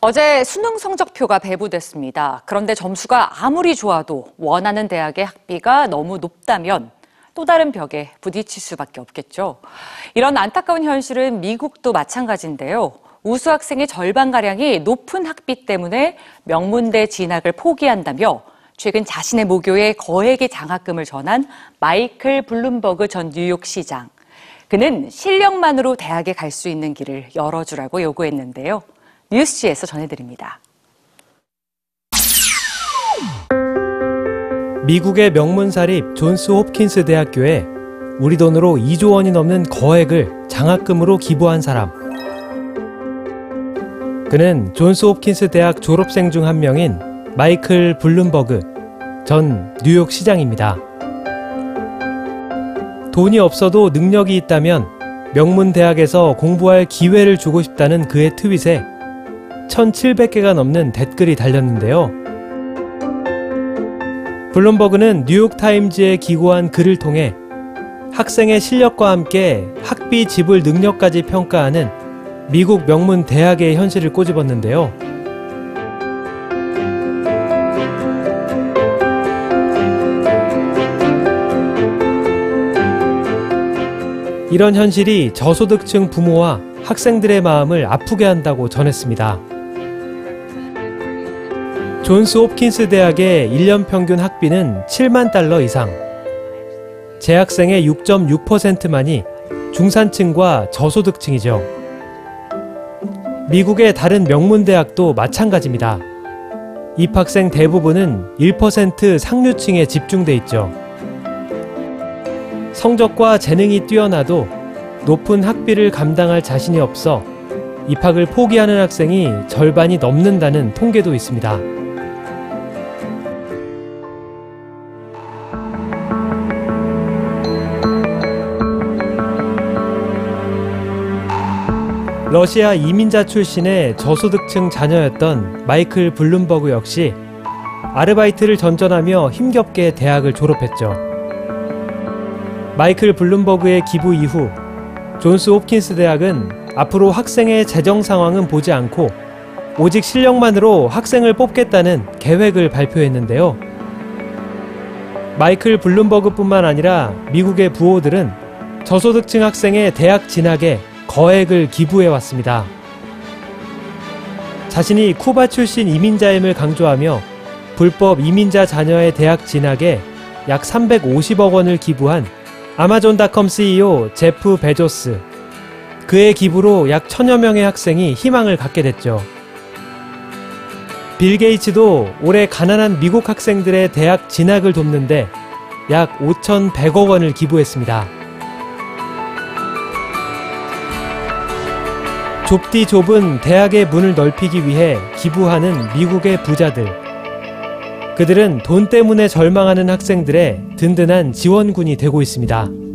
어제 수능 성적표가 배부됐습니다. 그런데 점수가 아무리 좋아도 원하는 대학의 학비가 너무 높다면 또 다른 벽에 부딪힐 수밖에 없겠죠. 이런 안타까운 현실은 미국도 마찬가지인데요. 우수 학생의 절반가량이 높은 학비 때문에 명문대 진학을 포기한다며 최근 자신의 모교에 거액의 장학금을 전한 마이클 블룸버그 전 뉴욕 시장. 그는 실력만으로 대학에 갈 수 있는 길을 열어주라고 요구했는데요. 뉴스G에서 전해드립니다. 미국의 명문 사립 존스 홉킨스 대학교에 우리 돈으로 2조 원이 넘는 거액을 장학금으로 기부한 사람. 그는 존스 홉킨스 대학 졸업생 중 한 명인 마이클 블룸버그 전 뉴욕 시장입니다. 돈이 없어도 능력이 있다면 명문 대학에서 공부할 기회를 주고 싶다는 그의 트윗에 1,700개가 넘는 댓글이 달렸는데요. 블룸버그는 뉴욕타임즈에 기고한 글을 통해 학생의 실력과 함께 학비 지불 능력까지 평가하는 미국 명문 대학의 현실을 꼬집었는데요. 이런 현실이 저소득층 부모와 학생들의 마음을 아프게 한다고 전했습니다. 존스 홉킨스 대학의 1년 평균 학비는 7만 달러 이상. 재학생의 6.6%만이 중산층과 저소득층이죠. 미국의 다른 명문 대학도 마찬가지입니다. 입학생 대부분은 1% 상류층에 집중돼 있죠. 성적과 재능이 뛰어나도 높은 학비를 감당할 자신이 없어 입학을 포기하는 학생이 절반이 넘는다는 통계도 있습니다. 러시아 이민자 출신의 저소득층 자녀였던 마이클 블룸버그 역시 아르바이트를 전전하며 힘겹게 대학을 졸업했죠. 마이클 블룸버그의 기부 이후 존스 홉킨스 대학은 앞으로 학생의 재정 상황은 보지 않고 오직 실력만으로 학생을 뽑겠다는 계획을 발표했는데요. 마이클 블룸버그뿐만 아니라 미국의 부호들은 저소득층 학생의 대학 진학에 거액을 기부해 왔습니다. 자신이 쿠바 출신 이민자임을 강조하며 불법 이민자 자녀의 대학 진학에 약 350억 원을 기부한 아마존닷컴 CEO 제프 베조스. 그의 기부로 약 천여 명의 학생이 희망을 갖게 됐죠. 빌 게이츠도 올해 가난한 미국 학생들의 대학 진학을 돕는데 약 5,100억 원을 기부했습니다. 좁디 좁은 대학의 문을 넓히기 위해 기부하는 미국의 부자들. 그들은 돈 때문에 절망하는 학생들의 든든한 지원군이 되고 있습니다.